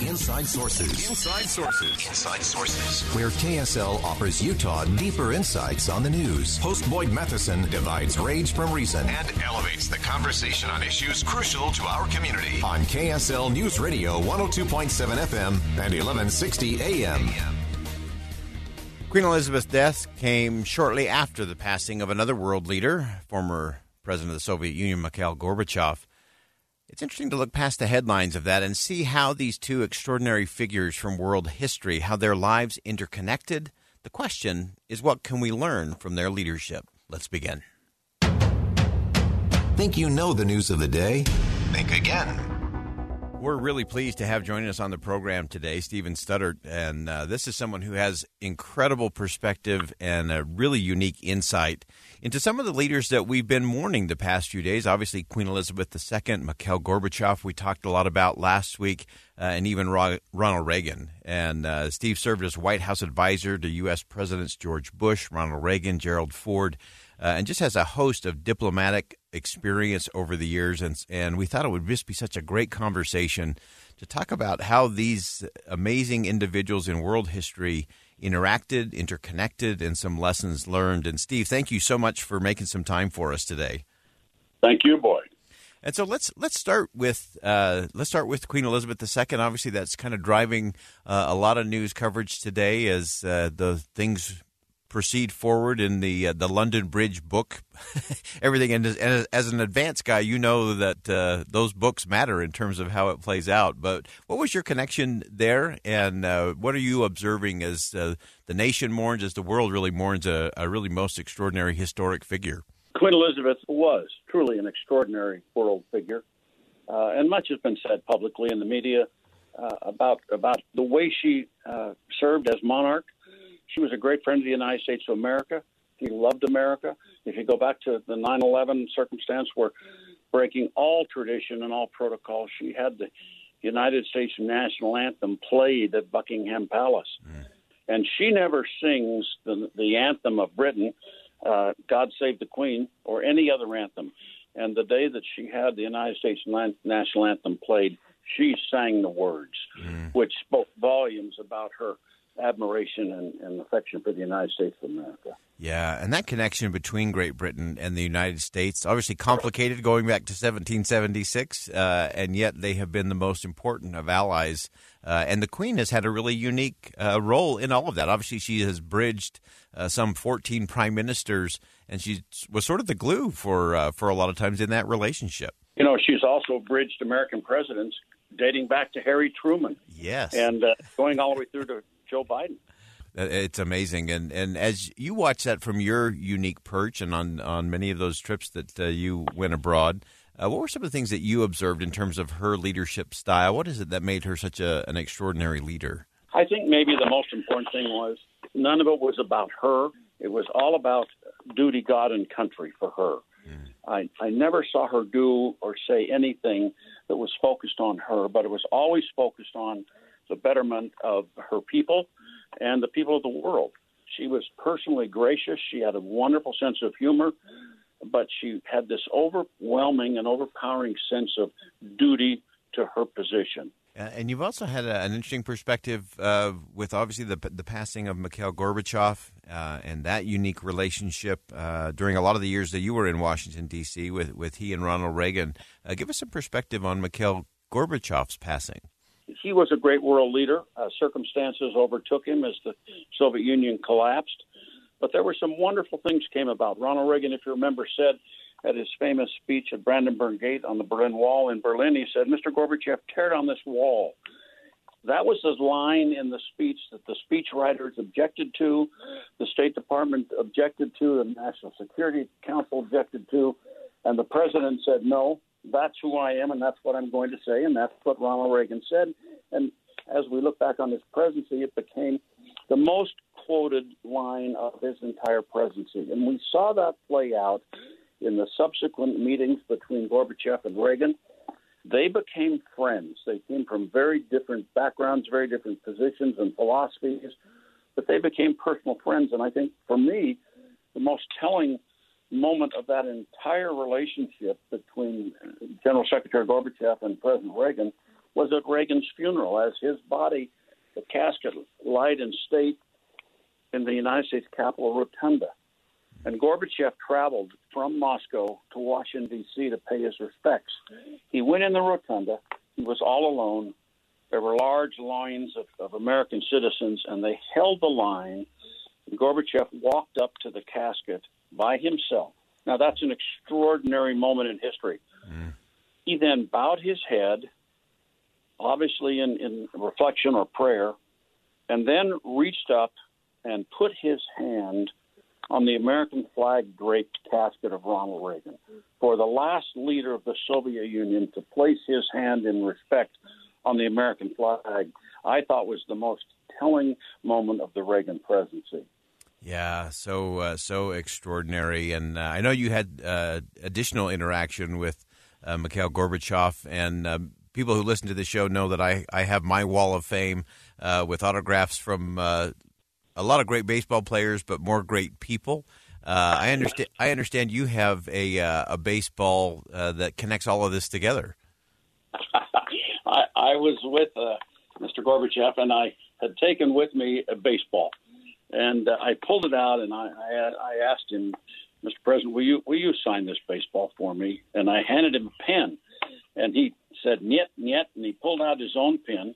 Inside Sources. Inside Sources. Inside Sources. Where KSL offers Utah deeper insights on the news. Host Boyd Matheson divides rage from reason and elevates the conversation on issues crucial to our community. On KSL News Radio 102.7 FM and 1160 AM. Queen Elizabeth's death came shortly after the passing of another world leader, former president of the Soviet Union, Mikhail Gorbachev. It's interesting to look past the headlines of that and see how these two extraordinary figures from world history, how their lives interconnected. The question is what can we learn from their leadership? Let's begin. Think you know the news of the day? Think again. We're really pleased to have joining us on the program today Stephen Studdert. And uh, this is someone who has incredible perspective and a really unique insight into some of the leaders that we've been mourning the past few days. Obviously, Queen Elizabeth II, Mikhail Gorbachev, we talked a lot about last week, uh, and even Ronald Reagan. And uh, Steve served as White House advisor to U.S. Presidents George Bush, Ronald Reagan, Gerald Ford, uh, and just has a host of diplomatic experience over the years. And, and we thought it would just be such a great conversation to talk about how these amazing individuals in world history interacted, interconnected, and some lessons learned. And Steve, thank you so much for making some time for us today. Thank you, Boyd. And so let's let's start with uh, let's start with Queen Elizabeth II. Obviously, that's kind of driving uh, a lot of news coverage today as uh, the things proceed forward in the uh, the London Bridge book, everything. And as, and as, an advanced guy, you know that uh, those books matter in terms of how it plays out. But what was your connection there, and uh, what are you observing as uh, the nation mourns, as the world really mourns a, a really most extraordinary historic figure? Queen Elizabeth was truly an extraordinary world figure, uh, and much has been said publicly in the media uh, about about the way she served as monarch she was a great friend of the United States of America. He loved America. If you go back to the 9 11 circumstance where breaking all tradition and all protocol, she had the United States national anthem played at Buckingham Palace. Mm. And she never sings the, the anthem of Britain, uh, God Save the Queen, or any other anthem. And the day that she had the United States national anthem played, she sang the words, mm. which spoke volumes about her admiration and, and, affection for the United States of America. Yeah, and that connection between Great Britain and the United States, obviously complicated going back to 1776, uh, and yet they have been the most important of allies. Uh, and the Queen has had a really unique uh, role in all of that. Obviously, she has bridged uh, some 14 prime ministers, and she was sort of the glue for uh, for a lot of times in that relationship. You know, she's also bridged American presidents dating back to Harry Truman. Yes. And uh, going all the way through to Joe Biden. Uh, it's amazing, and and as you watch that from your unique perch, and on on many of those trips that uh, you went abroad, uh, what were some of the things that you observed in terms of her leadership style? What is it that made her such a, an extraordinary leader? I think maybe the most important thing was none of it was about her. It was all about duty, God, and country for her. Mm. I, I never saw her do or say anything that was focused on her, but it was always focused on the betterment of her people and the people of the world. She was personally gracious. She had a wonderful sense of humor, but she had this overwhelming and overpowering sense of duty to her position. Uh, and you've also had a, an interesting perspective uh, with obviously the the passing of Mikhail Gorbachev uh, and that unique relationship uh, during a lot of the years that you were in Washington D.C. with with he and Ronald Reagan. Uh, give us some perspective on Mikhail Gorbachev's passing he was a great world leader. Uh, circumstances overtook him as the Soviet Union collapsed. But there were some wonderful things came about. Ronald Reagan, if you remember, said at his famous speech at Brandenburg Gate on the Berlin Wall in Berlin, he said, Mr. Gorbachev, tear down this wall. That was the line in the speech that the speechwriters objected to, the State Department objected to, the National Security Council objected to, and the president said, no, that's who I am, and that's what I'm going to say, and that's what Ronald Reagan said. And as we look back on his presidency, it became the most quoted line of his entire presidency. And we saw that play out in the subsequent meetings between Gorbachev and Reagan. They became friends. They came from very different backgrounds, very different positions and philosophies, but they became personal friends. And I think for me, the most telling moment of that entire relationship between General Secretary Gorbachev and President Reagan was at Reagan's funeral as his body, the casket, lied in state in the United States Capitol Rotunda. And Gorbachev traveled from Moscow to Washington, D.C. to pay his respects. He went in the rotunda. He was all alone. There were large lines of, of American citizens, and they held the line. Gorbachev walked up to the casket by himself. Now, that's an extraordinary moment in history. Mm. He then bowed his head, obviously in, in reflection or prayer, and then reached up and put his hand on the American flag draped casket of Ronald Reagan for the last leader of the Soviet Union to place his hand in respect on the American flag, I thought was the most telling moment of the Reagan presidency. Yeah, so uh, so extraordinary, and uh, I know you had uh, additional interaction with uh, Mikhail Gorbachev, and um, people who listen to the show know that I, I have my wall of fame uh, with autographs from uh, a lot of great baseball players, but more great people. I understand. I understand you have a a baseball that connects all of this together. I, I was with Mr. Gorbachev, and I had taken with me a baseball and uh, I pulled it out and I, I, I asked him, Mr. President, will you will you sign this baseball for me? And I handed him a pen, and he said niet niet, and he pulled out his own pen.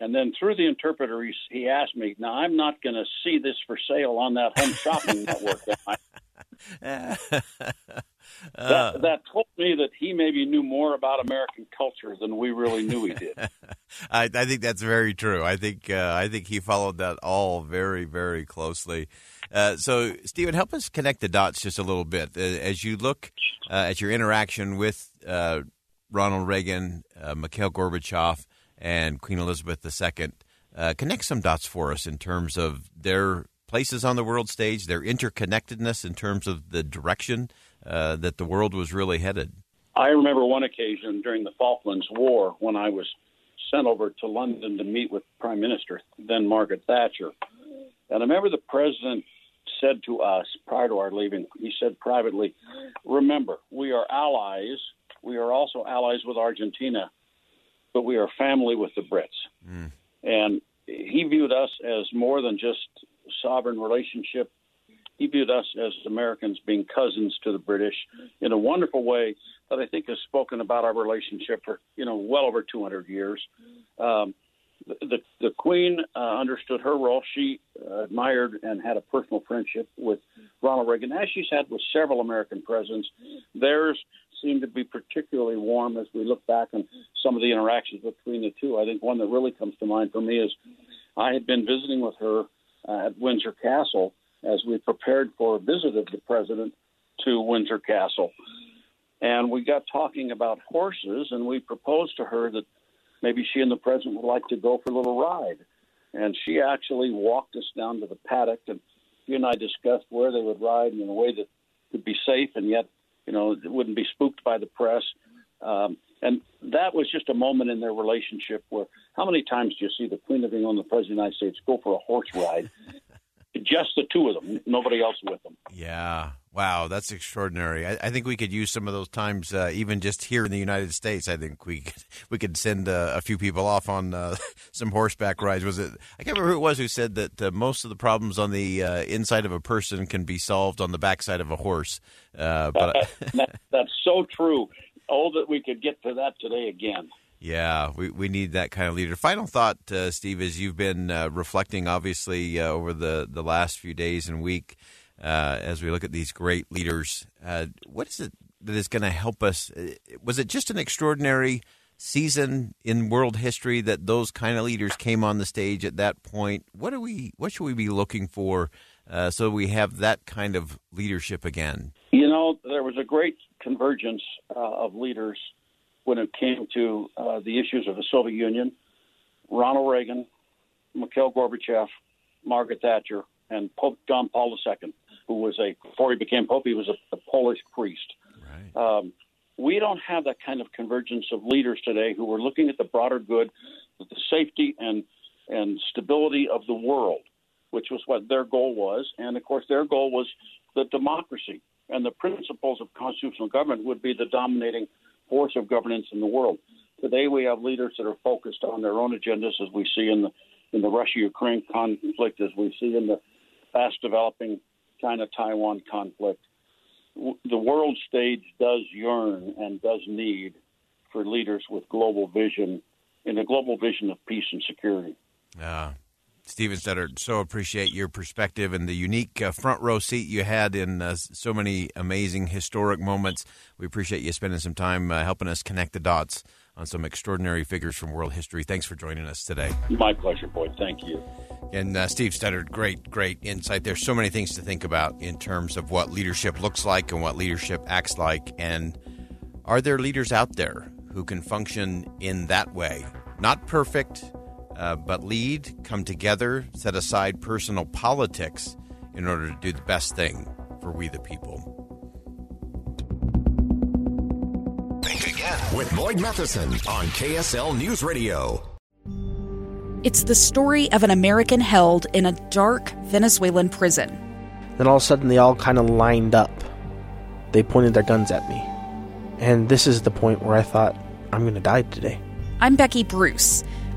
And then through the interpreter, he, he asked me, "Now I'm not going to see this for sale on that home shopping network." that, that told me that he maybe knew more about American culture than we really knew he did. I, I, think that's very true. I think uh, I think he followed that all very very closely. Uh, so, Stephen, help us connect the dots just a little bit uh, as you look uh, at your interaction with uh, Ronald Reagan, uh, Mikhail Gorbachev, and Queen Elizabeth II. connect some dots for us in terms of their places on the world stage, their interconnectedness in terms of the direction that the world was really headed. I remember one occasion during the Falklands War when I was sent over to London to meet with Prime Minister, then Margaret Thatcher. And I remember the president said to us prior to our leaving, he said privately, Remember, we are allies. We are also allies with Argentina, but we are family with the Brits. Mm. And he viewed us as more than just sovereign relationship. He viewed us as Americans being cousins to the British in a wonderful way that I think has spoken about our relationship for you know well over 200 years. Um, the, the, Queen uh, understood her role. She uh, admired and had a personal friendship with Ronald Reagan, as she's had with several American presidents. Theirs seemed to be particularly warm as we look back on some of the interactions between the two. I think one that really comes to mind for me is I had been visiting with her uh, at Windsor Castle as we prepared for a visit of the president to Windsor Castle. And we got talking about horses, and we proposed to her that maybe she and the president would like to go for a little ride. And she actually walked us down to the paddock, and she and I discussed where they would ride in a way that could be safe and yet, you know, it wouldn't be spooked by the press. Um, and that was just a moment in their relationship where how many times do you see the Queen of England and the President of the United States go for a horse ride? Just the two of them, nobody else with them. Yeah. Wow, that's extraordinary. I, I think we could use some of those times, uh, even just here in the United States. I think we could, we could send uh, a few people off on uh, some horseback rides. Was it? I can't remember who it was who said that uh, most of the problems on the uh, inside of a person can be solved on the backside of a horse. Uh, but that, that's so true. Oh, that we could get to that today again. Yeah, we, we need that kind of leader. Final thought, uh, Steve, as you've been uh, reflecting, obviously, uh, over the, the last few days and week, uh, as we look at these great leaders, uh, what is it that is going to help us? Uh, was it just an extraordinary season in world history that those kind of leaders came on the stage at that point? What are we? What should we be looking for so we have that kind of leadership again? You know, there was a great convergence of leaders when it came to uh, the issues of the Soviet Union. Ronald Reagan, Mikhail Gorbachev, Margaret Thatcher, and Pope John Paul II, who was a before he became pope, he was a, a Polish priest. Right. Um, we don't have that kind of convergence of leaders today who are looking at the broader good, the safety and and stability of the world, which was what their goal was, and of course their goal was the democracy and the principles of constitutional government would be the dominating force of governance in the world. Today we have leaders that are focused on their own agendas, as we see in the in the Russia-Ukraine conflict, as we see in the fast developing China-Taiwan conflict the world stage does yearn and does need for leaders with global vision in a global vision of peace and security. Uh, Stephen Studdert, so appreciate your perspective and the unique uh, front row seat you had in uh, so many amazing historic moments. We appreciate you spending some time uh, helping us connect the dots on some extraordinary figures from world history. Thanks for joining us today. My pleasure, Boyd. Thank you. And uh, Steve Studdert, great, great insight. There's so many things to think about in terms of what leadership looks like and what leadership acts like. And are there leaders out there who can function in that way? Not perfect, uh, but lead, come together, set aside personal politics in order to do the best thing for we the people. Think again with Boyd Matheson on KSL News Radio. It's the story of an American held in a dark Venezuelan prison. Then all of a sudden, they all kind of lined up. They pointed their guns at me. And this is the point where I thought, I'm going to die today. I'm Becky Bruce.